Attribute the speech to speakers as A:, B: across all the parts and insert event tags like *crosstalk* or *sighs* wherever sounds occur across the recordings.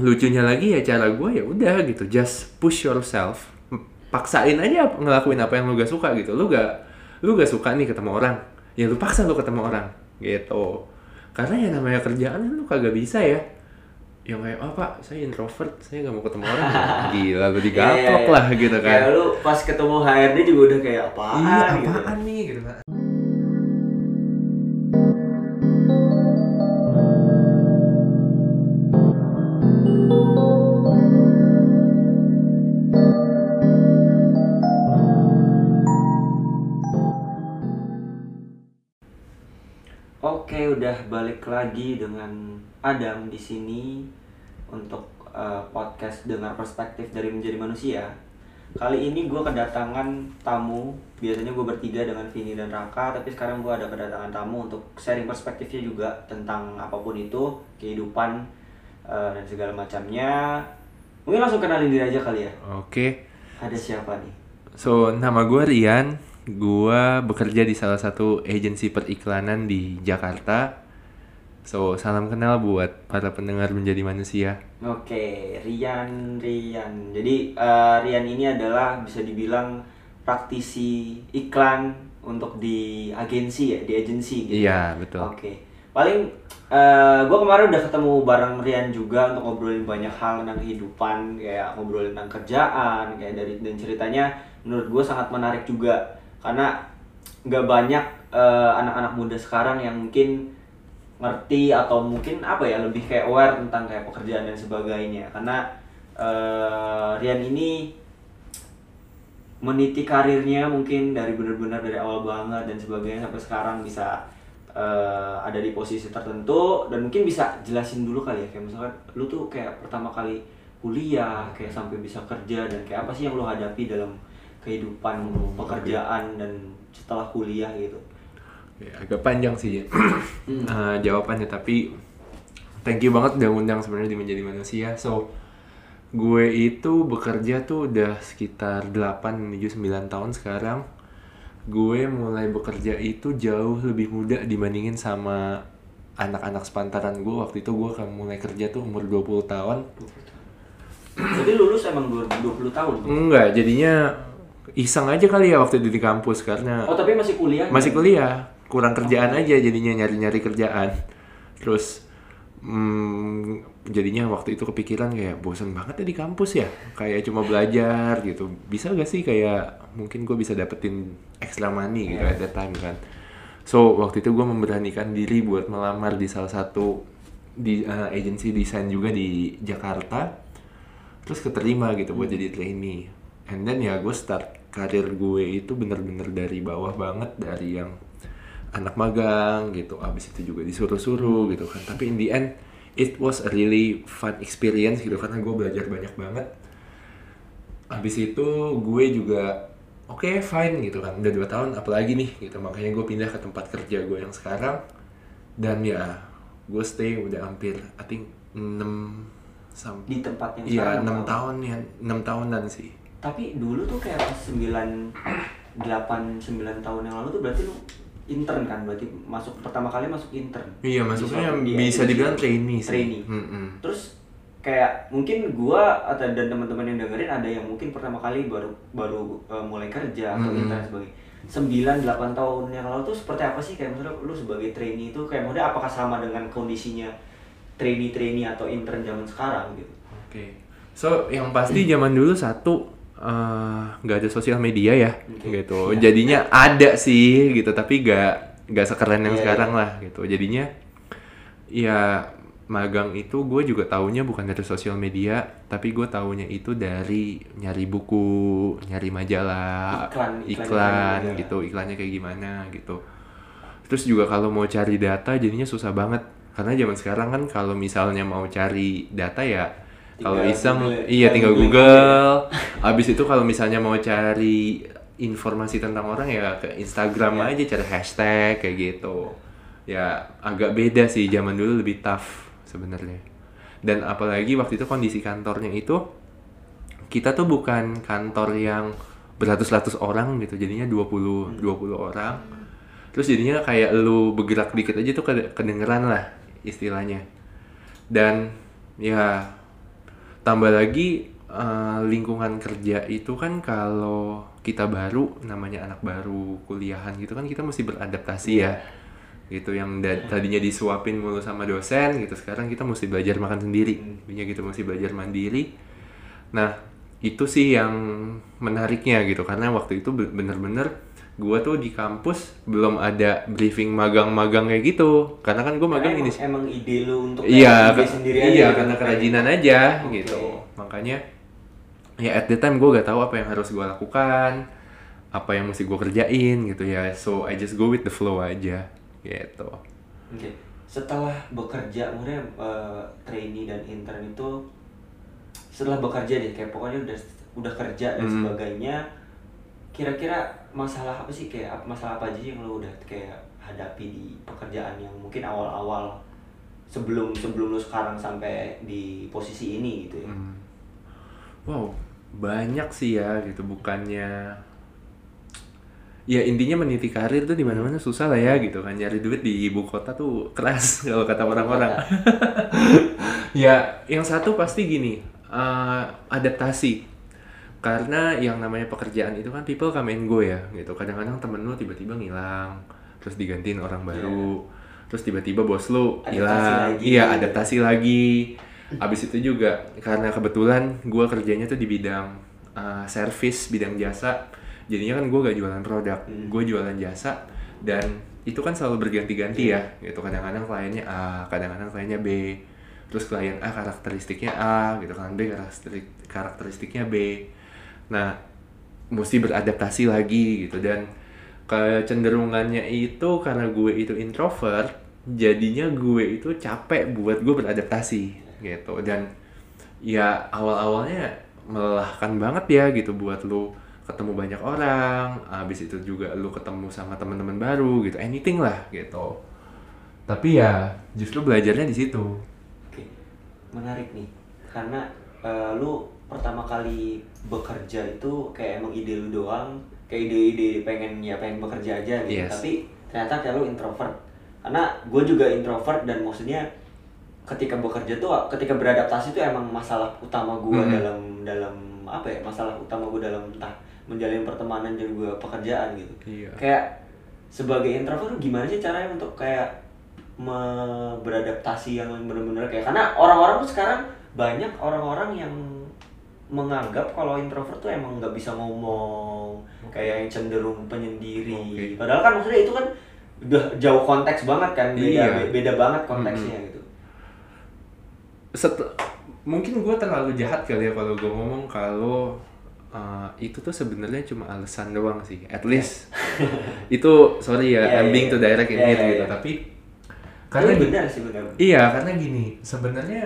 A: lucunya lagi ya cara gue ya udah gitu. Just push yourself. Paksain aja ngelakuin apa yang lu gak suka gitu. Lu gak lu gak suka nih ketemu orang. Ya lu paksa lu ketemu orang gitu. Karena ya namanya kerjaan lu kagak bisa ya. Yang kayak oh pak saya introvert saya nggak mau ketemu orang. *laughs* Gila lu digaplok
B: Iya, iya, iya.
A: lah gitu kan.
B: Kayak lu pas ketemu HRD juga udah kayak apaan?
A: Iya
B: gitu.
A: apaan nih gitu kan
B: udah balik lagi dengan Adam di sini untuk eh, podcast dengar perspektif dari menjadi manusia. Kali ini gue kedatangan tamu. Biasanya gue bertiga dengan Vini dan Raka, tapi sekarang gue ada kedatangan tamu untuk sharing perspektifnya juga tentang apa pun itu, kehidupan eh, dan segala macamnya. Mungkin langsung kenalin diri aja kali ya.
A: oke
B: Ada siapa nih?
A: So, nama gue Rian. Gue bekerja di salah satu agensi periklanan di Jakarta. So, salam kenal buat para pendengar menjadi manusia.
B: Oke, Rian, Rian. Jadi eh, Rian ini adalah bisa dibilang praktisi iklan untuk di agensi ya, di agensi gitu.
A: Iya, betul.
B: Oke. Paling gue kemarin udah ketemu bareng Rian juga untuk ngobrolin banyak hal tentang kehidupan, kayak ngobrolin tentang kerjaan, kayak dari dan ceritanya menurut gue sangat menarik juga karena nggak banyak eh, anak-anak muda sekarang yang mungkin ngerti atau mungkin apa ya lebih kayak aware tentang kayak pekerjaan dan sebagainya. Karena eh, Rian ini meniti karirnya mungkin dari benar-benar dari awal banget dan sebagainya sampai sekarang bisa eh, ada di posisi tertentu dan mungkin bisa jelasin dulu kali ya kayak misalkan lu tuh kayak pertama kali kuliah kayak sampai bisa kerja dan kayak apa sih yang lu hadapi dalam kehidupan pekerjaan dan setelah kuliah gitu
A: Ya, agak panjang sih ya. *clears throat* Eh, jawabannya, tapi thank you banget udah undang sebenarnya di menjadi manusia. So, gue itu bekerja tuh udah sekitar 8 menuju 9 tahun sekarang. Gue mulai bekerja itu jauh lebih muda dibandingin sama anak-anak sepantaran gue. Waktu itu gue kan mulai kerja tuh umur 20 tahun.
B: jadi lulus emang 20 tahun?
A: Enggak, jadinya iseng aja kali ya waktu itu di kampus karena
B: oh tapi masih kuliah
A: masih kuliah. Kurang kerjaan aja jadinya nyari-nyari kerjaan. Terus hmm, jadinya waktu itu kepikiran kayak bosan banget ya di kampus ya. Kayak cuma belajar gitu. Bisa gak sih kayak mungkin gue bisa dapetin extra money gitu at that time kan? So waktu itu gue memberanikan diri buat melamar di salah satu di uh, agensi desain juga di Jakarta. Terus keterima gitu buat jadi trainee and then ya gue start karir gue itu bener-bener dari bawah banget dari yang anak magang gitu. Abis itu juga disuruh-suruh gitu kan. Tapi in the end it was a really fun experience gitu karena gue belajar banyak banget. Abis itu gue juga oke fine gitu kan. Udah dua tahun apalagi nih gitu. Makanya gue pindah ke tempat kerja gue yang sekarang. Dan ya gue stay udah hampir I think 6 sampai
B: di tempat yang sekarang
A: enam
B: apa?
A: tahun ya enam tahunan sih
B: tapi dulu tuh kayak pas 9 8 9 tahun yang lalu tuh berarti lu intern kan berarti masuk pertama kali masuk intern
A: iya maksudnya
B: suatu- di
A: bisa dibilang trainee sih
B: Trainee.
A: Mm-mm.
B: terus kayak mungkin gua atau dan teman-teman yang dengerin ada yang mungkin pertama kali baru baru uh, mulai kerja atau
A: Hmm.
B: intern sebagai 9 8 tahun yang lalu tuh seperti apa sih kayak misalnya lu sebagai trainee itu kayak maksudnya apakah sama dengan kondisinya trainee-trainee atau intern zaman sekarang gitu
A: Oke. So, yang pasti zaman dulu satu eh, nggak ada sosial media ya,
B: Oke.
A: gitu. Jadinya ada sih, gitu. Tapi nggak nggak sekeren yang
B: Iya,
A: sekarang lah, gitu. Jadinya ya magang itu gue juga taunya bukan dari sosial media, tapi gue taunya itu dari nyari buku, nyari majalah,
B: Iklan, iklan,
A: iklan,
B: iklan,
A: gitu, iklannya kayak gimana, gitu. Terus juga kalau mau cari data jadinya susah banget karena zaman sekarang kan kalau misalnya mau cari data ya kalau iseng
B: Google-
A: iya tinggal
B: Google
A: Google. Habis itu kalau misalnya mau cari informasi tentang orang ya ke Instagram
B: Iya.
A: aja cari hashtag kayak gitu. Ya agak beda sih zaman dulu lebih tough sebenarnya. Dan apalagi waktu itu kondisi kantornya itu kita tuh bukan kantor yang beratus-ratus orang gitu. Jadinya 20 20 orang. Terus jadinya kayak lu bergerak dikit aja tuh kede- kedengeran lah istilahnya. Dan ya tambah lagi eh, lingkungan kerja itu kan kalau kita baru namanya anak baru kuliahan gitu kan kita mesti beradaptasi ya. Gitu yang tadinya disuapin mulu sama dosen gitu sekarang kita mesti belajar makan sendiri. Intinya gitu mesti belajar mandiri. Nah itu sih yang menariknya gitu karena waktu itu be- bener-bener gua tuh di kampus belum ada briefing magang-magang kayak gitu karena kan gua magang
B: Karena
A: ini
B: emang, ide lu untuk
A: iya
B: ide
A: ka-
B: sendiri
A: iya
B: aja
A: karena
B: gitu.
A: kerajinan aja
B: Oke.
A: gitu makanya ya at the time gue gak tahu apa yang harus gue lakukan apa yang mesti gue kerjain gitu ya so I just go with the flow aja gitu
B: Oke. Setelah bekerja, kemudian eh, trainee dan intern itu setelah bekerja deh, kayak pokoknya udah udah kerja dan
A: Hmm.
B: sebagainya. Kira-kira masalah apa sih kayak masalah apa aja yang lo udah kayak hadapi di pekerjaan yang mungkin awal-awal sebelum sebelum lo sekarang sampai di posisi ini gitu ya.
A: Hmm. wow banyak sih ya gitu bukannya ya intinya meniti karir tuh di mana-mana susah lah ya gitu kan nyari duit di ibu kota tuh keras *laughs* kalau kata orang-orang *laughs* ya yang satu pasti gini eh, adaptasi karena yang namanya pekerjaan itu kan people come and go ya gitu. Kadang-kadang temen lu tiba-tiba ngilang terus digantiin orang baru terus tiba-tiba bos lu hilang. iya adaptasi lagi. Abis itu juga karena kebetulan gua kerjanya tuh di bidang uh, service bidang jasa. Jadinya kan gua gak jualan produk
B: Hmm.
A: gue jualan jasa. Dan itu kan selalu berganti-ganti
B: Iya.
A: ya gitu. Kadang-kadang kliennya A kadang-kadang kliennya B. Terus klien A karakteristiknya A gitu kan. B karakteristik karakteristiknya B nah mesti beradaptasi lagi gitu. Dan kecenderungannya itu karena gue itu introvert jadinya gue itu capek buat gue beradaptasi gitu. Dan ya awal-awalnya melelahkan banget ya gitu buat lu ketemu banyak orang habis itu juga lu ketemu sama teman-teman baru gitu anything lah gitu. Tapi ya justru belajarnya di situ.
B: Menarik nih. Karena eh, lu pertama kali bekerja itu kayak emang ide lu doang, kayak ide-ide pengen ya pengen bekerja aja gitu.
A: Yes.
B: Tapi ternyata kayak lu introvert. Karena gue juga introvert dan maksudnya ketika bekerja tuh, ketika beradaptasi tuh emang masalah utama gue
A: Mhm.
B: dalam dalam apa ya? Masalah utama gue dalam entah menjalin pertemanan dan juga pekerjaan gitu.
A: iya
B: Kayak sebagai introvert gimana sih caranya untuk kayak beradaptasi yang benar-benar kayak karena orang-orang tuh sekarang banyak orang-orang yang menganggap kalau introvert tuh emang nggak bisa ngomong kayak yang cenderung penyendiri
A: Oke.
B: padahal kan maksudnya itu kan udah jauh konteks banget kan beda
A: Iya.
B: be- beda banget konteksnya gitu
A: Set- mungkin gue terlalu jahat kali ya kalau gue ngomong kalau uh, itu tuh sebenarnya cuma alasan doang sih at least *laughs* itu sorry ya
B: Iya,
A: I'm
B: iya,
A: being too
B: iya.
A: direct in
B: Iya,
A: it
B: iya,
A: gitu
B: iya.
A: tapi
B: karena benar sih benar
A: Iya, karena gini, sebenarnya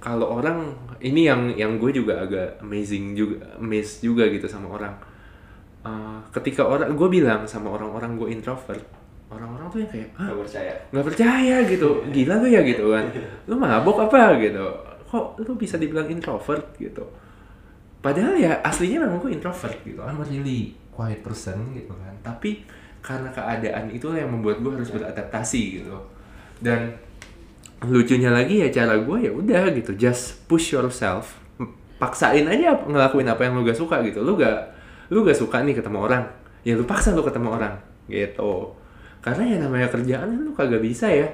A: kalau orang ini yang yang gue juga agak amazing juga, amazed juga gitu sama orang. Eh, ketika orang gue bilang sama orang-orang gue introvert, orang-orang tuh yang kayak,
B: nggak percaya
A: nggak percaya gitu, gila lu ya gitu kan, lu mabok apa gitu, kok lu bisa dibilang introvert gitu. Padahal ya aslinya memang gue introvert gitu, I'm a really quiet person gitu kan. Tapi karena keadaan itulah yang membuat gue harus beradaptasi gitu. Dan lucunya lagi ya cara gue ya udah gitu, just push yourself, paksain aja ngelakuin apa yang lu gak suka gitu. Lu gak lu gak suka nih ketemu orang, ya lu paksa lu ketemu orang gitu. Karena ya namanya kerjaan lu kagak bisa ya.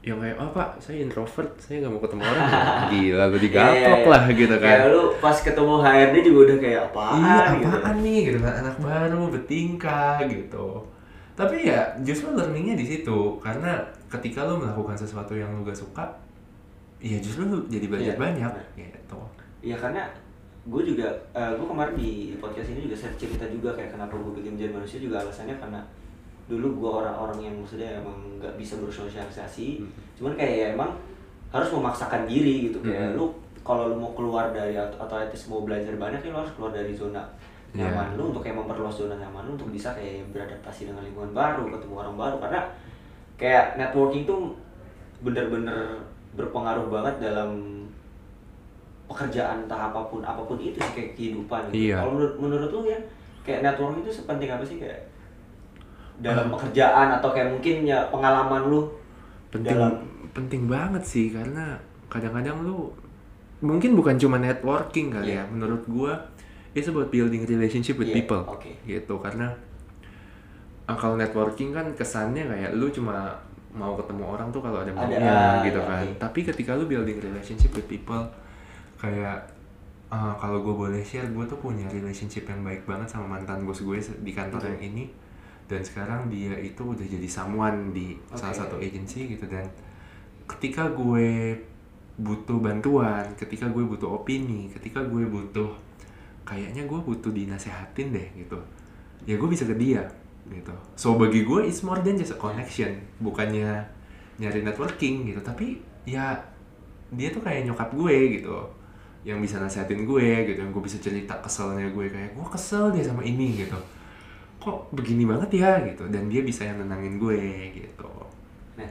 A: Yang kayak oh pak saya introvert saya nggak mau ketemu orang. *laughs* Gila lu digaplok
B: Iya, iya, iya.
A: lah gitu kan.
B: Kayak lu pas ketemu HRD juga udah kayak apaan?
A: Iya
B: gitu.
A: Apaan nih? Gitu kan anak baru bertingkah gitu. Tapi ya justru learningnya di situ. Karena ketika lu melakukan sesuatu yang lu gak suka ya justru lu jadi belajar
B: Iya,
A: banyak
B: benar.
A: gitu
B: Ya karena gue juga, gue kemarin di podcast ini juga saya cerita juga kayak kenapa gue bikin menjadi manusia juga alasannya karena dulu gue orang-orang yang maksudnya emang nggak bisa bersosialisasi,
A: Hmm.
B: cuman kayak ya emang harus memaksakan diri gitu kayak
A: Hmm.
B: lu kalau lu mau keluar dari atau atau at least mau belajar banyak ya lu harus keluar dari zona nyaman
A: Iya.
B: lu untuk kayak memperluas zona nyaman lu untuk bisa kayak beradaptasi dengan lingkungan baru ketemu orang baru karena kayak networking tuh bener-bener berpengaruh banget dalam pekerjaan entah apa pun apa pun itu sih kayak kehidupan gitu.
A: Iya.
B: Kalau menurut menurut lu ya kayak networking itu sepenting apa sih kayak dalam
A: Ah.
B: pekerjaan atau kayak mungkin ya pengalaman lu
A: penting
B: dalam
A: penting banget sih karena kadang-kadang lu mungkin bukan cuma networking kali
B: Iya.
A: ya menurut gua it's about building relationship with
B: Iya,
A: people
B: oke.
A: gitu karena kalau networking kan kesannya kayak lu cuma mau ketemu orang tuh kalau ada maunya gitu kan. tapi ketika lu building relationship with people kayak ah, kalau gue boleh share gue tuh punya relationship yang baik banget sama mantan bos gue di kantor yang ini. Dan sekarang dia itu udah jadi someone di salah
B: Oke.
A: satu agency gitu. Dan ketika gue butuh bantuan, ketika gue butuh opini, ketika gue butuh kayaknya gue butuh dinasehatin deh gitu. Ya gue bisa ke dia gitu. So bagi gue it's more than just a connection, bukannya nyari networking gitu, tapi ya dia tuh kayak nyokap gue gitu. Yang bisa nasehatin gue gitu. Yang gue bisa cerita keselnya gue. Kayak gue kesel deh sama ini gitu. Kok begini banget ya? gitu. Dan dia bisa yang nenangin gue gitu.
B: Nah,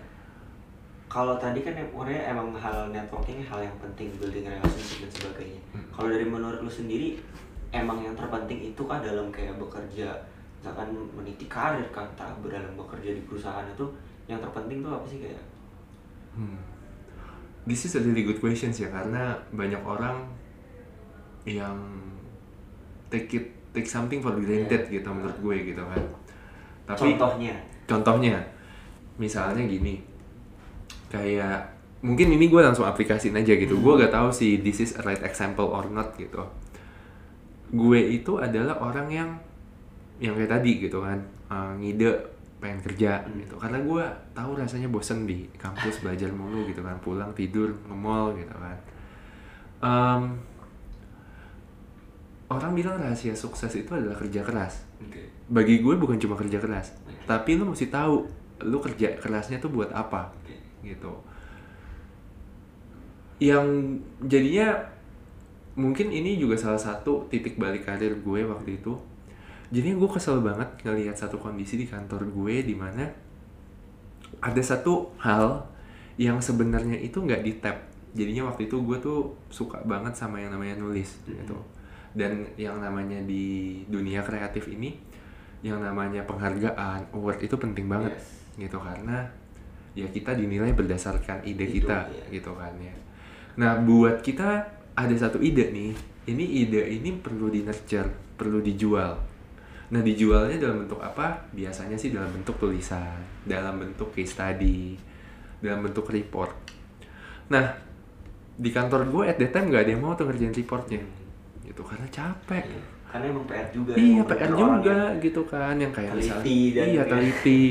B: kalau tadi kan yang orangnya emang hal networking hal yang penting building relationship dan sebagainya.
A: Hmm.
B: Kalau dari menurut lu sendiri emang yang terpenting itu kah dalam kayak bekerja misalkan meniti karir kah entah dalam bekerja di perusahaan itu yang terpenting tuh apa sih kayak
A: Hmm. This is a really good question ya karena banyak orang yang take it take something for granted
B: Iya.
A: gitu menurut gue gitu kan. Tapi
B: contohnya
A: contohnya misalnya gini kayak mungkin ini gue langsung aplikasiin aja gitu. Gue gak tahu sih this is a right example or not gitu. Gue itu adalah orang yang yang kayak tadi gitu kan uh, ngide pengen kerja
B: Hmm.
A: gitu karena gue tahu rasanya bosen di kampus *laughs* belajar mulu gitu kan pulang tidur nge-mall gitu kan Em, orang bilang rahasia sukses itu adalah kerja keras bagi gue bukan cuma kerja keras
B: Oke.
A: tapi lu mesti tahu lu kerja kerasnya tuh buat apa
B: Oke.
A: gitu yang jadinya mungkin ini juga salah satu titik balik karir gue waktu itu jadinya gue kesel banget ngelihat satu kondisi di kantor gue di mana ada satu hal yang sebenarnya itu nggak di tap. Jadinya waktu itu gue tuh suka banget sama yang namanya nulis gitu. Dan yang namanya di dunia kreatif ini yang namanya penghargaan award itu penting banget
B: Yes.
A: gitu. Karena ya kita dinilai berdasarkan ide
B: Itu,
A: kita
B: iya.
A: gitu kan ya. Nah buat kita ada satu ide nih. Ini ide ini perlu di nurture perlu dijual nah dijualnya dalam bentuk apa? Biasanya sih dalam bentuk tulisan dalam bentuk case study dalam bentuk report. Nah di kantor gue at that time nggak ada yang mau tuh ngerjain reportnya gitu. Karena capek.
B: Iya. karena emang PR juga
A: iya PR juga
B: yang-
A: gitu kan yang kayak
B: Teliti
A: misalnya
B: dan
A: iya teliti.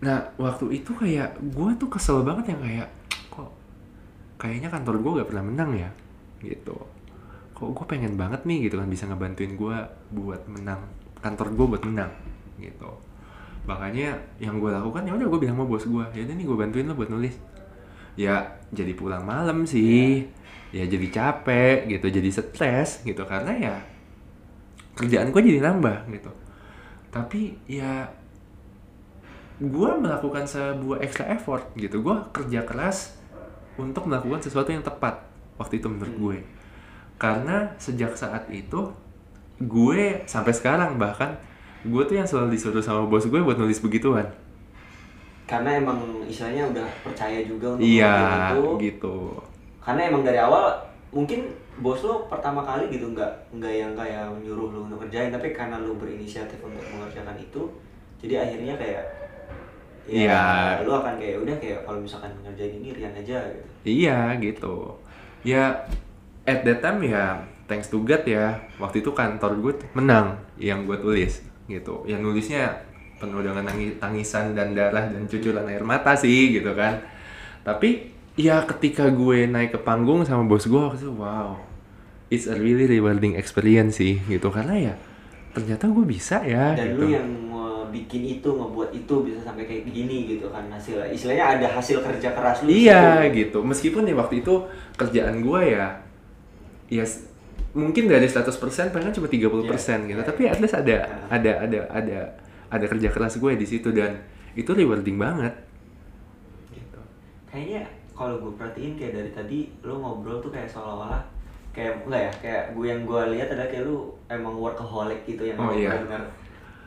A: Nah waktu itu kayak gue tuh kesel banget yang kayak kok kayaknya kantor gue gak pernah menang ya? Gitu kok gue pengen banget nih gitu kan bisa ngebantuin gue buat menang kantor gue buat menang gitu. Makanya yang gue lakukan ya udah gue bilang sama bos gue ya udah nih gue bantuin lo buat nulis. Ya jadi pulang malam sih. Ya jadi capek gitu jadi stres gitu karena ya kerjaan gue jadi nambah gitu. Tapi ya gue melakukan sebuah extra effort gitu. Gue kerja keras untuk melakukan sesuatu yang tepat waktu itu menurut gue karena sejak saat itu gue sampai sekarang bahkan gue tuh yang selalu disuruh sama bos gue buat nulis begituan
B: karena emang istilahnya udah percaya juga untuk
A: iya
B: itu
A: gitu
B: karena emang dari awal mungkin bos lo pertama kali gitu nggak nggak yang kayak nyuruh lo untuk kerjain tapi karena lo berinisiatif untuk mengerjakan itu jadi akhirnya kayak ya
A: Iya.
B: lo akan kayak udah kayak kalau misalkan ngerjain ini Rian aja gitu
A: Iya gitu. Ya at that time ya thanks to God ya waktu itu kantor gue menang yang gue tulis gitu. Yang nulisnya penuh dengan tangi- tangisan dan darah dan cucuran air mata sih gitu kan. Tapi ya ketika gue naik ke panggung sama bos gue waktu itu wow it's a really rewarding experience sih gitu karena ya ternyata gue bisa ya
B: dan
A: gitu.
B: lu yang bikin itu ngebuat itu bisa sampai kayak gini gitu kan hasil istilahnya ada hasil kerja keras lu
A: Iya gitu. Meskipun ya waktu itu kerjaan gue ya ya mungkin dari 100% paling cuma 30% gitu.
B: Iya.
A: Tapi at least ada
B: Iya.
A: ada ada ada ada kerja keras gue di situ dan itu rewarding banget. Gitu.
B: kayaknya kalau gue perhatiin kayak dari tadi lo ngobrol tuh kayak seolah-olah kayak enggak ya kayak gue yang gue lihat adalah kayak lu emang workaholic gitu yang
A: Oh, iya.
B: benar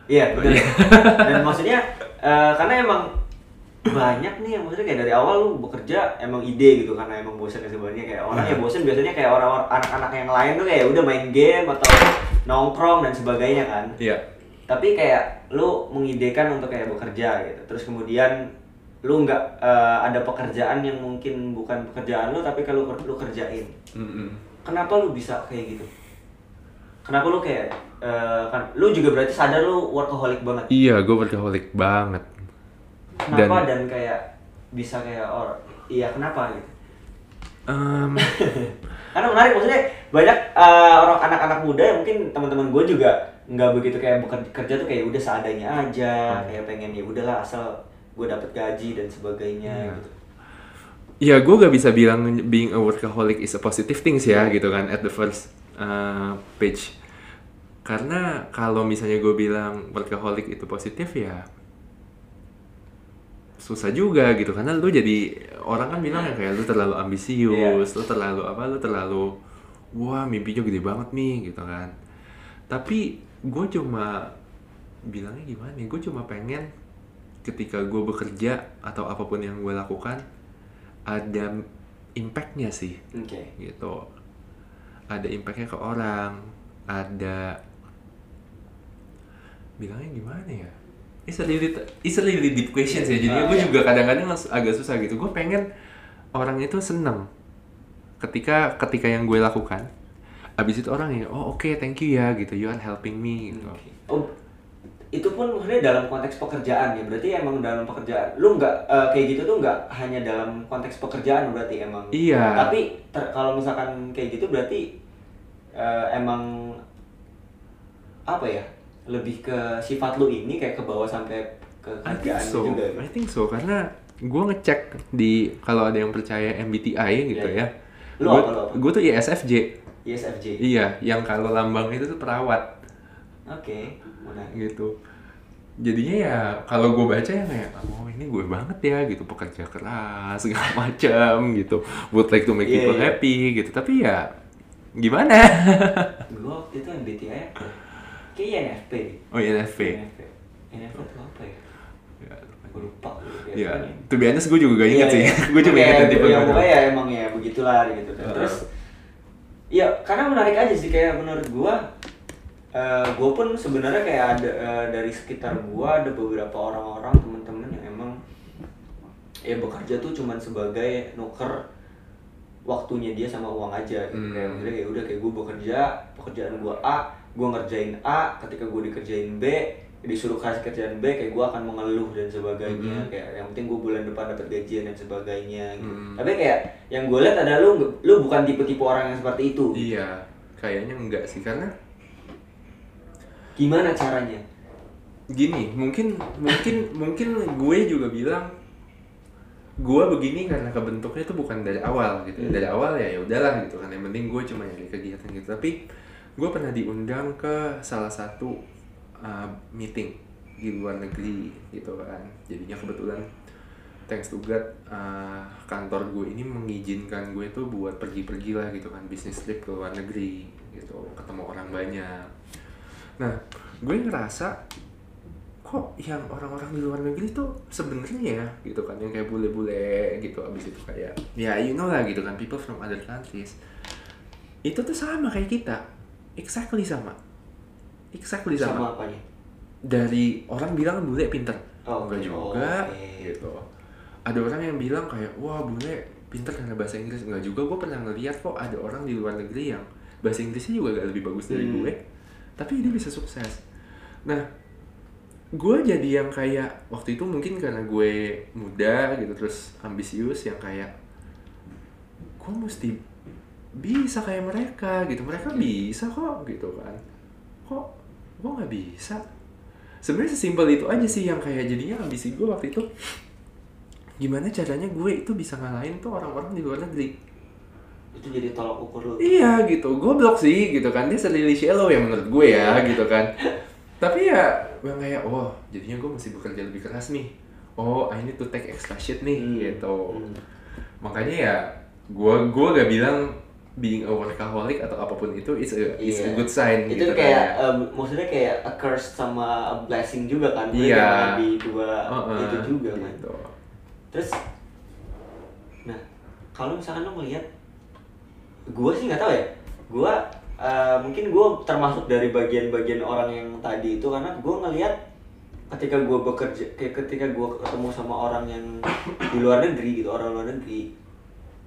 B: iya
A: Oh,
B: benar
A: iya.
B: dan maksudnya eh, karena emang banyak nih yang maksudnya kayak dari awal lu bekerja emang ide gitu karena emang bosan sebenarnya kayak orang
A: Iya.
B: yang bosan biasanya kayak orang-orang anak-anak yang lain tuh kayak udah main game atau nongkrong dan sebagainya kan
A: Iya.
B: tapi kayak lu mengidekan untuk kayak bekerja gitu terus kemudian lu nggak eh, ada pekerjaan yang mungkin bukan pekerjaan lu tapi kalau lu kerjain
A: Mm-mm.
B: kenapa lu bisa kayak gitu kenapa lu kayak eh, kan lu juga berarti sadar lu workaholic banget
A: Iya, gue workaholic banget.
B: Kenapa dan, kayak bisa kayak or iya kenapa gitu?
A: Em, *laughs*
B: karena menarik maksudnya banyak eh, orang anak-anak muda yang mungkin teman-teman gue juga nggak begitu kayak bukan kerja tuh kayak udah seadanya aja kayak pengen ya udahlah asal gue dapet gaji dan sebagainya
A: Iya.
B: gitu.
A: Ya gue gak bisa bilang being a workaholic is a positive things ya gitu kan at the first uh, page. Karena kalau misalnya gue bilang workaholic itu positif ya susah juga gitu karena lu jadi orang kan bilang ya kayak lu terlalu ambisius, lu terlalu apa, lu terlalu wah mimpinya gede banget nih gitu kan. Tapi gue cuma bilangnya gimana? ya, Gue cuma pengen ketika gue bekerja atau apa pun yang gue lakukan ada impactnya sih.
B: Oke.
A: Gitu. Ada impactnya ke orang ada bilangnya gimana ya It's a really, it's a really deep question sih. Jadi
B: Ah,
A: gue juga kadang-kadang ag- agak susah gitu. Gue pengen orang itu seneng ketika ketika yang gue lakukan. Abis itu orang ya, oh oke, thank you ya gitu. You are helping me gitu.
B: oh itu pun maksudnya dalam konteks pekerjaan ya berarti emang dalam pekerjaan lu nggak eh, kayak gitu tuh nggak hanya dalam konteks pekerjaan berarti emang
A: Iya.
B: tapi ter- kalau misalkan kayak gitu berarti eh, emang apa ya lebih ke sifat lu ini kayak ke bawah sampai ke
A: I think
B: kerjaan
A: so.
B: juga gitu.
A: I think so karena gue ngecek di kalau ada yang percaya MBTI gitu
B: Iya,
A: ya.
B: Lu
A: Gue
B: apa, lu apa?
A: gue tuh ISFJ.
B: ISFJ
A: Iya, yang kalau lambang itu tuh perawat
B: oke menarik
A: gitu. Jadinya ya kalau gue baca ya kayak oh ini gue banget ya gitu pekerja keras *laughs* segala macam gitu. Would like to make
B: Iya,
A: people
B: iya.
A: happy gitu. Tapi ya gimana? *laughs*
B: gua waktu itu MBTI apa ya? Kayaknya NFP deh.
A: oh INFP.
B: NFP NFP itu apa ya
A: Ya,
B: gue lupa
A: Ya, to be honest gue juga gak inget sih. *laughs* gue cuma
B: Iya,
A: inget tipe
B: ya,
A: gue.
B: pokoknya ya emang ya begitulah gitu Dan terus ya karena menarik aja sih kayak menurut gua eh gua pun sebenarnya kayak ada eh, dari sekitar gua ada beberapa orang-orang teman-teman yang emang ya bekerja tuh cuman sebagai nuker waktunya dia sama uang aja gitu.
A: Hmm.
B: kayak maksudnya kayak udah kayak gua bekerja pekerjaan gua A gua ngerjain A ketika gua dikerjain B disuruh kasih kerjaan B kayak gua akan mengeluh dan sebagainya
A: Hmm.
B: kayak yang penting gua bulan depan dapat gajian dan sebagainya gitu.
A: Hmm.
B: tapi kayak yang gue lihat adalah lu lu bukan tipe-tipe orang yang seperti itu
A: Iya, kayaknya enggak sih karena
B: gimana caranya
A: gini mungkin mungkin mungkin gue juga bilang gue begini karena kebentuknya itu bukan dari awal gitu
B: Hmm.
A: dari awal ya ya udahlah gitu kan yang penting gue cuma nyari kegiatan gitu tapi gue pernah diundang ke salah satu uh, meeting di luar negeri gitu kan. Jadinya kebetulan thanks to God uh, kantor gue ini mengizinkan gue tuh buat pergi-pergi lah gitu kan bisnis trip ke luar negeri gitu ketemu orang banyak. Nah gue ngerasa kok yang orang-orang di luar negeri tuh sebenarnya ya gitu kan yang kayak bule-bule gitu abis itu kayak ya you know lah gitu kan people from other countries. Itu tuh sama kayak kita exactly sama. Exactly sama,
B: sama apanya?
A: Dari orang bilang bule pinter.
B: Oh,
A: enggak juga
B: Oke.
A: gitu. Ada orang yang bilang kayak wah bule pinter karena bahasa Inggris. Enggak juga gue pernah ngeliat kok ada orang di luar negeri yang bahasa Inggrisnya juga gak lebih bagus dari
B: Hmm.
A: gue tapi dia bisa sukses. Nah gue jadi yang kayak waktu itu mungkin karena gue muda gitu terus ambisius yang kayak gue mesti bisa kayak mereka gitu. Mereka bisa kok gitu kan. Kok gue nggak bisa? Sebenarnya sesimpel itu aja sih yang kayak jadinya ambisi gue waktu itu. Gimana caranya gue itu bisa ngalahin tuh orang-orang di luar negeri?
B: Itu jadi tolak ukur lu.
A: Iya gitu. Goblok sih gitu kan. Dia really shallow ya menurut gue ya gitu kan. *laughs* Tapi ya yang kayak oh jadinya gue mesti bekerja lebih keras nih. Oh I need to take extra shit nih
B: Hmm.
A: gitu.
B: Hmm.
A: makanya ya gue gue gak bilang being a workaholic atau apa pun itu it's a, it's a
B: Iya.
A: good sign
B: itu
A: gitu
B: kayak
A: kan ya.
B: em, maksudnya kayak a curse sama a blessing juga kan
A: Iya.
B: di dua
A: Heeh,
B: itu juga kan
A: gitu.
B: terus nah kalau misalkan lo melihat gue sih nggak tahu ya gue uh, mungkin gue termasuk dari bagian-bagian orang yang tadi itu karena gue ngelihat ketika gue bekerja kayak ketika gue ketemu sama orang yang di luar negeri gitu orang luar negeri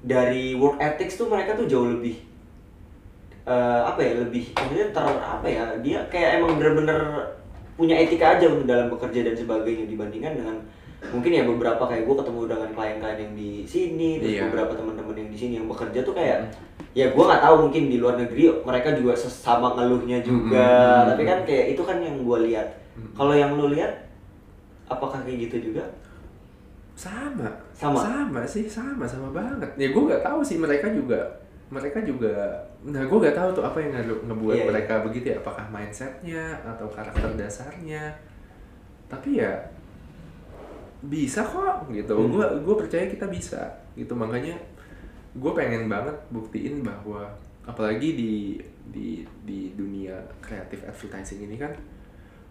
B: dari work ethics tuh mereka tuh jauh lebih eh, apa ya lebih maksudnya ter apa ya dia kayak emang bener-bener punya etika aja untuk dalam bekerja dan sebagainya dibandingkan dengan mungkin ya beberapa kayak gue ketemu dengan klien-klien yang di sini terus
A: Iya.
B: beberapa teman-teman yang di sini yang bekerja tuh kayak ya gue nggak tahu mungkin di luar negeri mereka juga sesama ngeluhnya juga
A: Mm-mm.
B: tapi kan kayak itu kan yang gue lihat. Kalau yang lu lihat apakah kayak gitu juga?
A: Sama
B: Sama?
A: sama sih sama sama banget ya gue nggak tahu sih mereka juga mereka juga nah gue nggak tahu tuh apa yang nge- ngebuat
B: Iya, iya.
A: mereka begitu ya apakah mindsetnya atau karakter dasarnya tapi ya bisa kok gitu
B: Hmm.
A: gue gue percaya kita bisa gitu makanya gue pengen banget buktiin bahwa apalagi di di di dunia kreatif advertising ini kan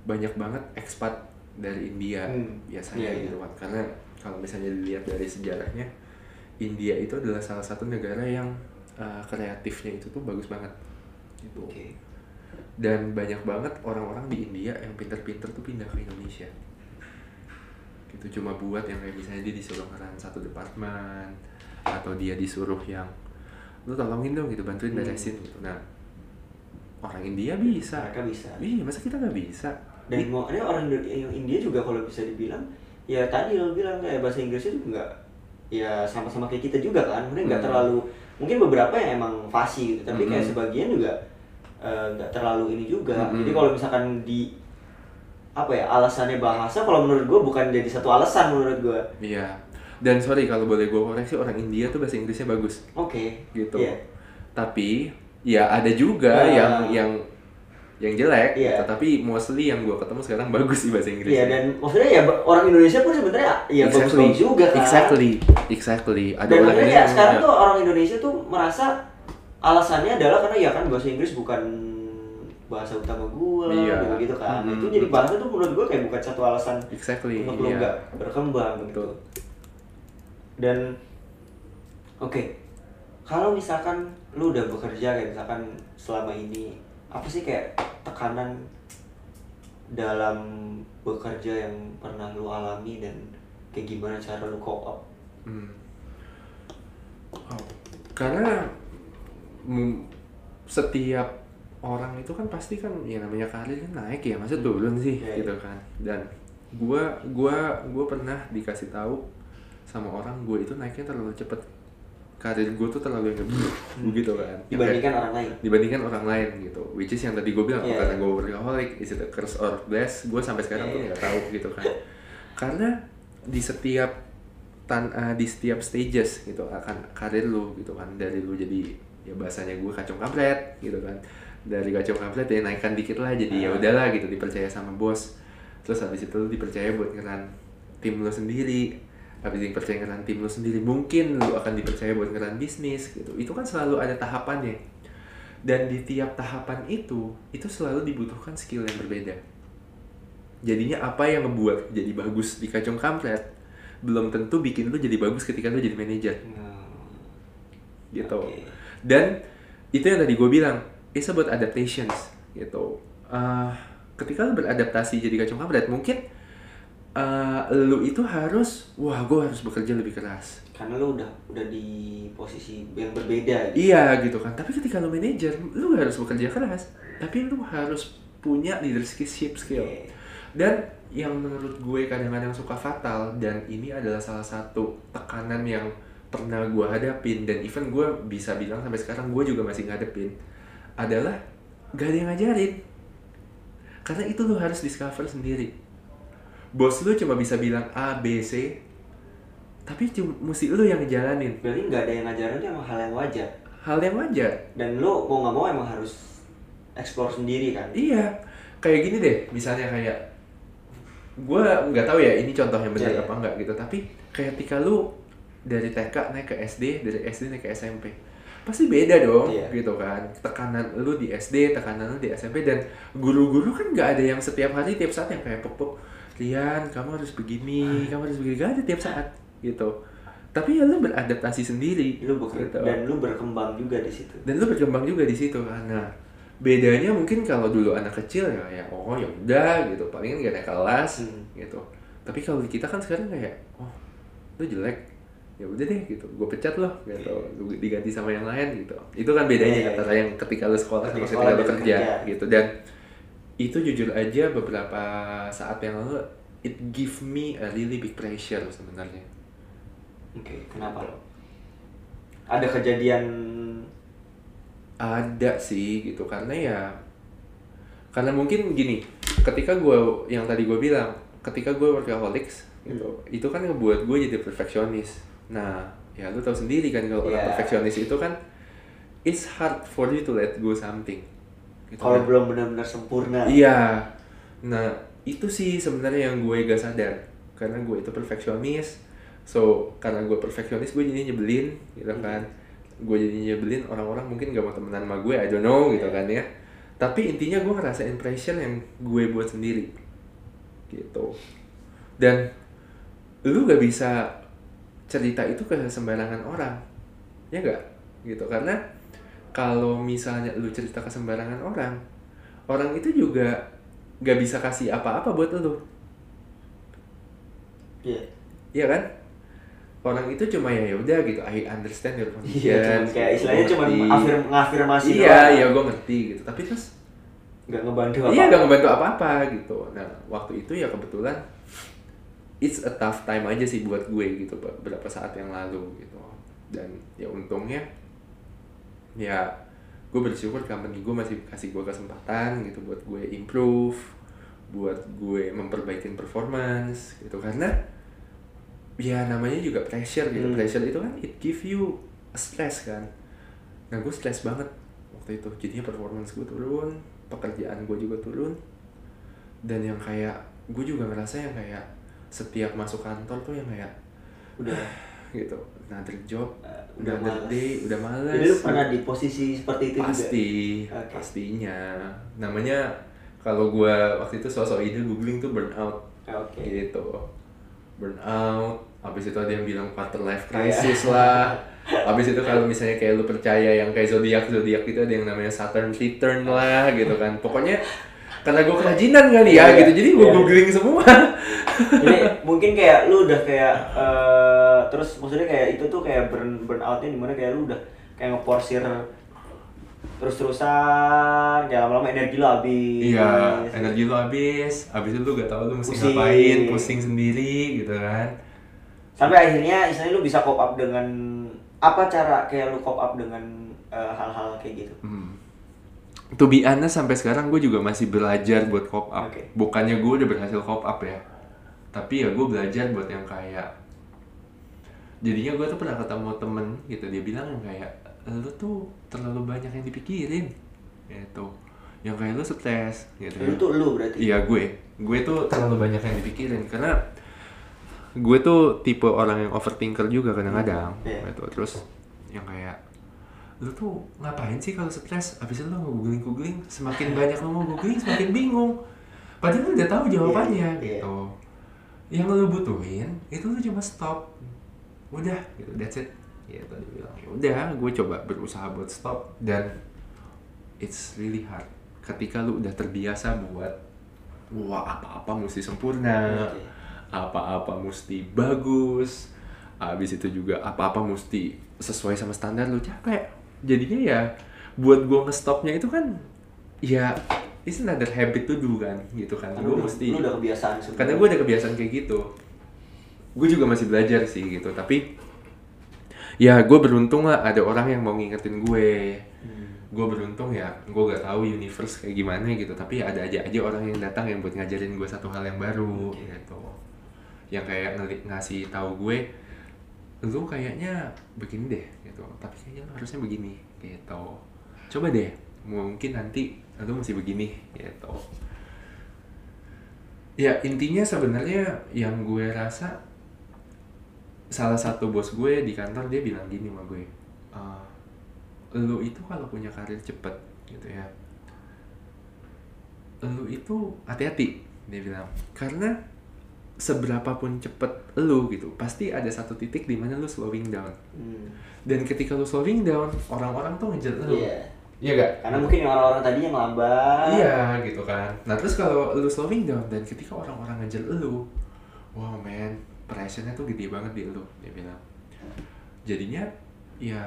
A: banyak banget expat dari India
B: Hmm.
A: biasanya
B: iya.
A: gitu kan karena kalau misalnya dilihat dari sejarahnya India itu adalah salah satu negara yang uh, kreatifnya itu tuh bagus banget. Gitu. Dan banyak banget orang-orang di India yang pinter-pinter tuh pindah ke Indonesia. Gitu cuma buat yang kayak misalnya dia disuruh ngeran satu departemen atau dia disuruh yang lu tolongin dong gitu bantuin
B: Hmm.
A: beresin gitu. Nah orang India bisa.
B: Mereka bisa.
A: Iya masa kita nggak bisa?
B: Dan mau ada orang India juga kalau bisa dibilang ya tadi lo bilang kayak bahasa Inggrisnya juga nggak ya sama-sama kayak kita juga kan mungkin nggak
A: Hmm.
B: terlalu mungkin beberapa yang emang fasih gitu tapi kayak
A: Hmm.
B: sebagian juga eh, nggak terlalu ini juga
A: Hmm.
B: jadi kalau misalkan di apa ya alasannya bahasa kalau menurut gue bukan jadi satu alasan menurut gue
A: iya dan sorry kalau boleh gue koreksi orang India tuh bahasa Inggrisnya bagus
B: oke
A: gitu
B: Iya.
A: tapi ya ada juga
B: Nah.
A: yang yang yang jelek
B: Iya.
A: gitu. tapi mostly yang gue ketemu sekarang *laughs* bagus sih bahasa Inggrisnya
B: Iya dan maksudnya ya orang Indonesia pun sebenarnya ya bagus-bagus juga kan
A: exactly exactly ada
B: Dan
A: orang
B: makanya ya sekarang
A: yang-
B: tuh orang Indonesia tuh merasa alasannya adalah karena ya kan bahasa Inggris bukan bahasa utama gue
A: Iya.
B: gitu, gitu kan.
A: Hmm.
B: Itu jadi bahasa tuh menurut gue kayak bukan satu alasan
A: exactly
B: untuk
A: iya.
B: nggak berkembang gitu.
A: Betul.
B: Dan oke, kalau misalkan lu udah bekerja kayak misalkan selama ini apa sih kayak tekanan dalam bekerja yang pernah lu alami dan kayak gimana cara lu cope up?
A: Hmm. Oh, karena setiap orang itu kan pasti kan ya namanya karir kan naik ya masa turun sih
B: Iya,
A: gitu kan dan gua gua gua pernah dikasih tahu sama orang gue itu naiknya terlalu cepet karir gue tuh terlalu yang begitu kan. Yang
B: Dibandingkan
A: kayak-
B: orang lain.
A: dibandingkan orang lain gitu. Which is yang tadi gue bilang
B: Iya,
A: karena gue workaholic is it a curse or bless? Gue sampai sekarang tuh
B: Iya.
A: nggak tahu gitu kan. Karena di setiap tan eh, di setiap stages gitu akan karir lu gitu kan. Dari lu jadi ya bahasanya gue kacung kampret gitu kan. Dari kacung kampret ya naikkan dikit lah jadi ya
B: Ah.
A: udahlah gitu dipercaya sama bos. Terus habis itu lu dipercaya buat ngeran tim lu sendiri habis dipercaya ngeran tim lu sendiri. Mungkin lu akan dipercaya buat ngeran bisnis gitu. Itu kan selalu ada tahapannya. Dan di tiap tahapan itu itu selalu dibutuhkan skill yang berbeda. Jadinya apa yang ngebuat jadi bagus di kacung kampret belum tentu bikin lu jadi bagus ketika lu jadi manajer. Gitu.
B: Oke.
A: dan itu yang tadi gue bilang it's about adaptations gitu. Eh, ketika lu beradaptasi jadi kacung kampret mungkin eh, lu itu harus wah gue harus bekerja lebih keras
B: Karena lu udah udah di posisi yang berbeda gitu.
A: Iya gitu kan. Tapi ketika lu manajer, lu harus bekerja keras, tapi lu harus punya leadership skill.
B: Oke.
A: Dan yang menurut gue kadang-kadang suka fatal dan ini adalah salah satu tekanan yang pernah gue hadapin dan even gue bisa bilang sampai sekarang gue juga masih ngadepin adalah gak ada yang ngajarin karena itu lu harus discover sendiri bos lu cuma bisa bilang A B C tapi cuma mesti lu yang ngejalanin
B: Berarti nggak ada yang ngajarin itu emang hal yang wajar.
A: hal yang wajar
B: Dan lu mau nggak mau emang harus explore sendiri kan.
A: Iya, kayak gini deh, misalnya kayak gue nggak tahu ya ini contoh yang benar
B: Iya, iya.
A: apa enggak gitu, tapi kayak ketika lu dari TK naik ke SD, dari SD naik ke SMP, pasti beda dong,
B: Iya.
A: gitu kan. Tekanan lu di SD, tekanan lu di SMP dan guru-guru kan nggak ada yang setiap hari tiap saat yang kayak pok-pok, Rian, kamu harus begini, kamu harus begini, gak ada tiap saat. gitu. Tapi ya lu beradaptasi sendiri
B: lu beker-
A: gitu.
B: dan lu berkembang juga di situ.
A: Dan lu berkembang juga di situ karena bedanya mungkin kalau dulu anak kecil ya ya oh ya udah gitu. Palingan gak naik kelas
B: Hmm.
A: gitu. Tapi kalau kita kan sekarang kayak oh lu jelek. Ya udah deh gitu. Gue pecat loh gitu. Lu diganti sama yang lain gitu. Itu kan bedanya
B: Iya, iya,
A: antara yang ketika lu sekolah sama
B: Ketika
A: ketika
B: sekolah
A: lu kerja. gitu. Dan itu jujur aja beberapa saat yang lalu it give me a really big pressure sebenarnya.
B: Oke kenapa lo? Ada kejadian?
A: Ada sih gitu. Karena ya karena mungkin gini ketika gue yang tadi gue bilang ketika gue workaholics gitu itu kan ngebuat gue jadi perfeksionis. Nah ya lu tahu sendiri kan kalau orang
B: Iya.
A: perfeksionis itu kan it's hard for you to let go something gitu
B: kalau
A: kan.
B: belum benar-benar sempurna.
A: Iya. Nah itu sih sebenarnya yang gue gak sadar. Karena gue itu perfeksionis. So karena gue perfeksionis gue jadi nyebelin gitu kan. Gue jadi nyebelin orang-orang mungkin gak mau temenan sama gue I don't know gitu kan ya. Tapi intinya gue ngerasain pressure yang gue buat sendiri. Gitu. Dan lu gak bisa cerita itu ke sembarangan orang. Ya gak? Gitu. Karena kalau misalnya lu cerita ke sembarangan orang orang itu juga gak bisa kasih apa-apa buat lu
B: iya
A: Iya kan? Orang itu cuma ya udah gitu, I understand your condition.
B: iya cuman kayak istilahnya cuma
A: Gua ngerti.
B: afir ngafirmasi
A: Iya,
B: doang.
A: iya gue ngerti gitu. Tapi terus
B: nggak ngebantu apa
A: iya gak ngebantu apa-apa gitu. Nah waktu itu ya kebetulan it's a tough time aja sih buat gue gitu beberapa saat yang lalu gitu. Dan ya untungnya ya gue bersyukur company gue masih kasih gue kesempatan gitu buat gue improve buat gue memperbaiki performance gitu. Karena ya namanya juga pressure gitu.
B: Hmm.
A: pressure itu kan it give you a stress kan. Nah gue stress banget waktu itu. Jadinya performance gue turun pekerjaan gue juga turun. Dan yang kayak gue juga ngerasa yang kayak setiap masuk kantor tuh yang kayak
B: udah. *sighs*
A: gitu another job
B: Eh, udah
A: day udah males.
B: Jadi lu pernah di posisi seperti itu
A: pasti
B: juga Oke.
A: pastinya. Namanya kalau gue waktu itu sosok ide googling tuh burnout
B: oke.
A: Gitu. Burnout habis itu ada yang bilang quarter life
B: Iya.
A: crisis lah. *laughs* Habis itu kalau misalnya kayak lu percaya yang kayak zodiak zodiak itu ada yang namanya Saturn return lah gitu kan. Pokoknya karena gue kerajinan kali ya
B: Iya,
A: gitu. Jadi gue
B: iya.
A: googling semua
B: jadi mungkin kayak lu udah kayak eh, terus maksudnya kayak itu tuh kayak burn burn outnya di mana kayak lu udah kayak ngeporsir terus terusan kayak lama-lama energi lu habis
A: iya energi lu habis habis itu lu gak tau lu mesti
B: Pusing.
A: ngapain pusing sendiri gitu kan
B: sampai akhirnya istilahnya lu bisa cope up dengan apa cara kayak lu cope up dengan eh, hal-hal kayak gitu
A: Hmm. To be honest, sampai sekarang gue juga masih belajar buat cop up.
B: Oke.
A: Bukannya gue udah berhasil cop up ya. Tapi ya gue belajar buat yang kayak... Jadinya gue tuh pernah ketemu temen gitu. Dia bilang yang kayak, lu tuh terlalu banyak yang dipikirin. Gitu. Yang kayak lu stres. Gitu.
B: lu tuh lu berarti
A: Iya gue. Gue tuh terlalu banyak yang dipikirin. Karena gue tuh tipe orang yang overthinker juga kadang-kadang.
B: Iya.
A: Gitu. Terus yang kayak lu tuh ngapain sih kalau stres? Abis itu lu mau googling googling, semakin banyak lu mau googling semakin bingung. Padahal lu udah tahu jawabannya
B: Iya, iya.
A: gitu. Yang lu butuhin itu lu cuma stop. Udah, gitu. That's it. Gitu dia bilang. Ya udah, gue coba berusaha buat stop dan it's really hard. Ketika lu udah terbiasa buat wah apa-apa mesti sempurna, apa-apa mesti bagus, habis itu juga apa-apa mesti sesuai sama standar lu capek. Jadinya ya buat gue ngestopnya itu kan ya it's another habit tuh dulu kan gitu kan. Gue
B: lu,
A: mesti
B: lu udah kebiasaan sebenarnya.
A: karena gue ada kebiasaan kayak gitu gue juga masih belajar sih gitu tapi ya gue beruntung lah ada orang yang mau ngingetin gue
B: Hmm.
A: gue beruntung ya gue gak tahu universe kayak gimana gitu tapi ada aja aja orang yang datang yang buat ngajarin gue satu hal yang baru
B: Oke.
A: gitu yang kayak ngeli- ngasih tahu gue lu kayaknya begini deh gitu tapi kayaknya lu harusnya begini gitu coba deh mungkin nanti lu mesti begini gitu ya intinya sebenarnya yang gue rasa salah satu bos gue di kantor dia bilang gini sama gue "Eh, lu itu kalau punya karir cepet gitu ya lu itu hati-hati dia bilang karena seberapapun cepet lu gitu pasti ada satu titik di mana lu slowing down
B: Hmm.
A: dan ketika lu slowing down orang-orang tuh ngejar lu
B: Iya.
A: Iya gak
B: Karena mungkin orang-orang tadi yang lambat.
A: iya gitu kan nah terus kalau lu slowing down dan ketika orang-orang ngejar lu wow man pressionnya tuh gede banget di lu dia bilang jadinya ya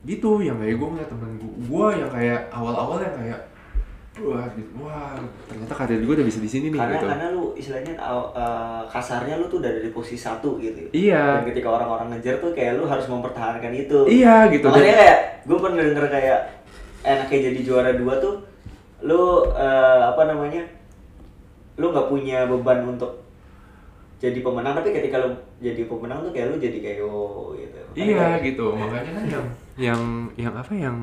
A: gitu yang kayak gue ngeliat temen gue gue yang kayak awal-awal yang kayak wah gitu wah ternyata karir gue udah bisa di sini nih
B: Karena
A: gitu
B: karena lu istilahnya uh, kasarnya lu tuh udah ada di posisi satu gitu.
A: iya
B: Dan ketika orang-orang ngejar tuh kayak lu harus mempertahankan itu.
A: iya gitu
B: Makanya
A: dan
B: kayak gue pernah denger kayak enaknya jadi juara dua tuh lu uh, apa namanya lu nggak punya beban untuk jadi pemenang tapi ketika lu jadi pemenang tuh kayak lu jadi kayak oh gitu.
A: iya
B: Makanya-
A: gitu. Makanya kan yang yang yang apa yang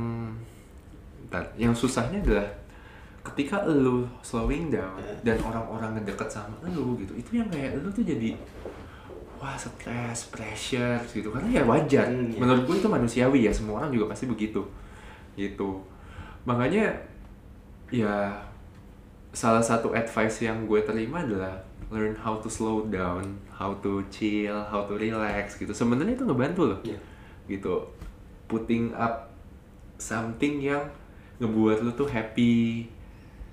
A: Bentar, yang susahnya adalah ketika lu slowing down dan orang-orang ngedeket sama lu gitu itu yang kayak lu tuh jadi wah stres pressure gitu. Karena ya wajar.
B: Hmm, iya.
A: menurut gue itu manusiawi ya semua orang juga pasti begitu gitu. Makanya ya salah satu advice yang gue terima adalah learn how to slow down how to chill how to relax gitu. Sebenarnya itu ngebantu loh.
B: Iya.
A: gitu. Putting up something yang ngebuat lu tuh happy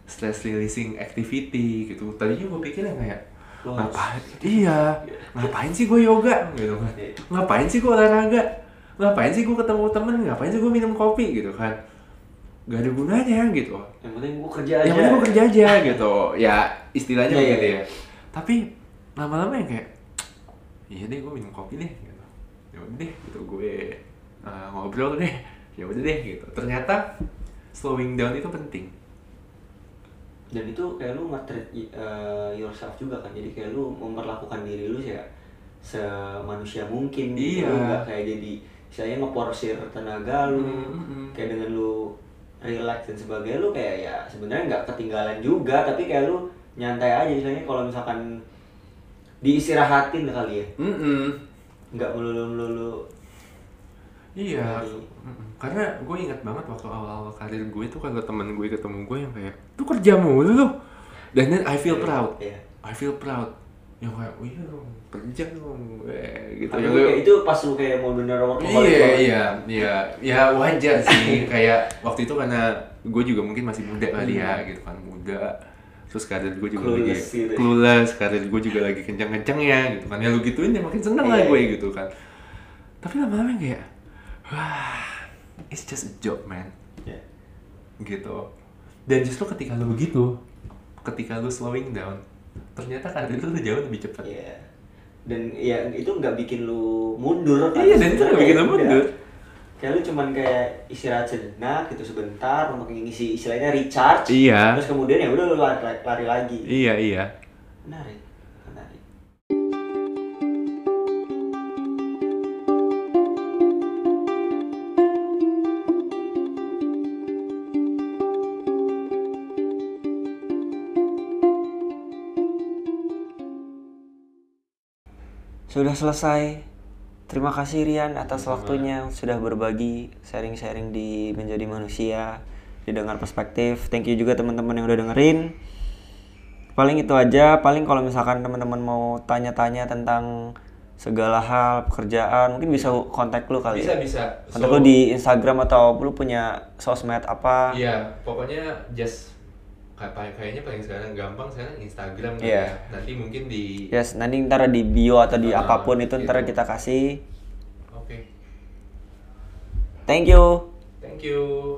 A: stress releasing activity gitu. Tadinya gue pikir yang kayak ngapain? Iya. *laughs* Ngapain sih gue yoga? Gitu. Kan ngapain sih gue olahraga ngapain sih gue ketemu temen? Ngapain sih gue minum kopi? Gitu kan. Gak ada gunanya gitu.
B: Yang penting gua kerja aja.
A: yang penting gue kerja aja gitu. Ya istilahnya
B: Iya, iya,
A: begitu
B: iya.
A: ya. tapi lama-lama yang kayak iya deh gue minum kopi deh gitu. Ya udah deh gitu gue uh, ngobrol deh. Ya udah deh gitu. Ternyata slowing down itu penting.
B: Dan itu kayak lu nge-treat uh, yourself juga kan. Jadi kayak lu memperlakukan diri lu ya semanusia mungkin gitu.
A: Iya.
B: Lu nggak kayak jadi saya ngeporsir tenaga lu
A: Hmm, hmm, hmm.
B: kayak dengan lu relax dan sebagainya lu kayak ya sebenarnya nggak ketinggalan juga tapi kayak lu nyantai aja misalnya kalau misalkan diistirahatin kali ya
A: Mm-mm.
B: nggak melulu melulu
A: Iya,
B: Jadi-
A: Mm-mm. karena gue ingat banget waktu awal-awal karir gue tuh kalau temen gue ketemu gue yang kayak tuh kerja mulu lu dan then I feel proud
B: Iya.
A: I feel proud yang kayak wih dong kerja dong eh, gitu. Yang
B: lu
A: kayak-
B: itu pas lu kayak mau bener waktu
A: Iya iya iya. Ya wajar sih. *laughs* Kayak waktu itu karena gue juga mungkin masih muda kali ya gitu kan muda. Terus karir gue juga
B: Clueless
A: lagi
B: gitu.
A: clueless karir gue juga lagi kencang-kencangnya gitu kan. Ya lu gituin ya makin seneng lah
B: Iya,
A: gue
B: iya.
A: gitu kan. Tapi lama-lama kayak wah it's just a job man.
B: Iya.
A: gitu. Dan justru ketika lu begitu ketika lu slowing down ternyata karir lu jauh lebih cepat
B: Iya. Dan ya itu nggak bikin lu mundur kan?
A: Iya, dan itu nggak bikin lu mundur.
B: Kayak lu cuman kayak istirahat sejenak gitu sebentar untuk ngisi istilahnya recharge.
A: Iya.
B: Terus kemudian ya udah lu lari, lari lagi.
A: iya iya.
B: Menarik. Sudah selesai. Terima kasih Rian atas waktunya sudah berbagi sharing-sharing di menjadi manusia, didengar perspektif. Thank you juga teman-teman yang udah dengerin. Paling itu aja. Paling kalau misalkan teman-teman mau tanya-tanya tentang segala hal pekerjaan, mungkin bisa kontak lu kali.
A: bisa
B: ya?
A: bisa
B: Kontak
A: So-
B: lu di Instagram atau lu punya sosmed apa?
A: Iya, pokoknya just kayak kayaknya paling sekarang gampang sekarang Instagram kan
B: Iya.
A: ya. Nanti mungkin di
B: Yes, nanti ntar di bio atau di
A: Ah,
B: apa pun itu ntar
A: gitu.
B: kita kasih.
A: Oke.
B: Thank you.
A: Thank you.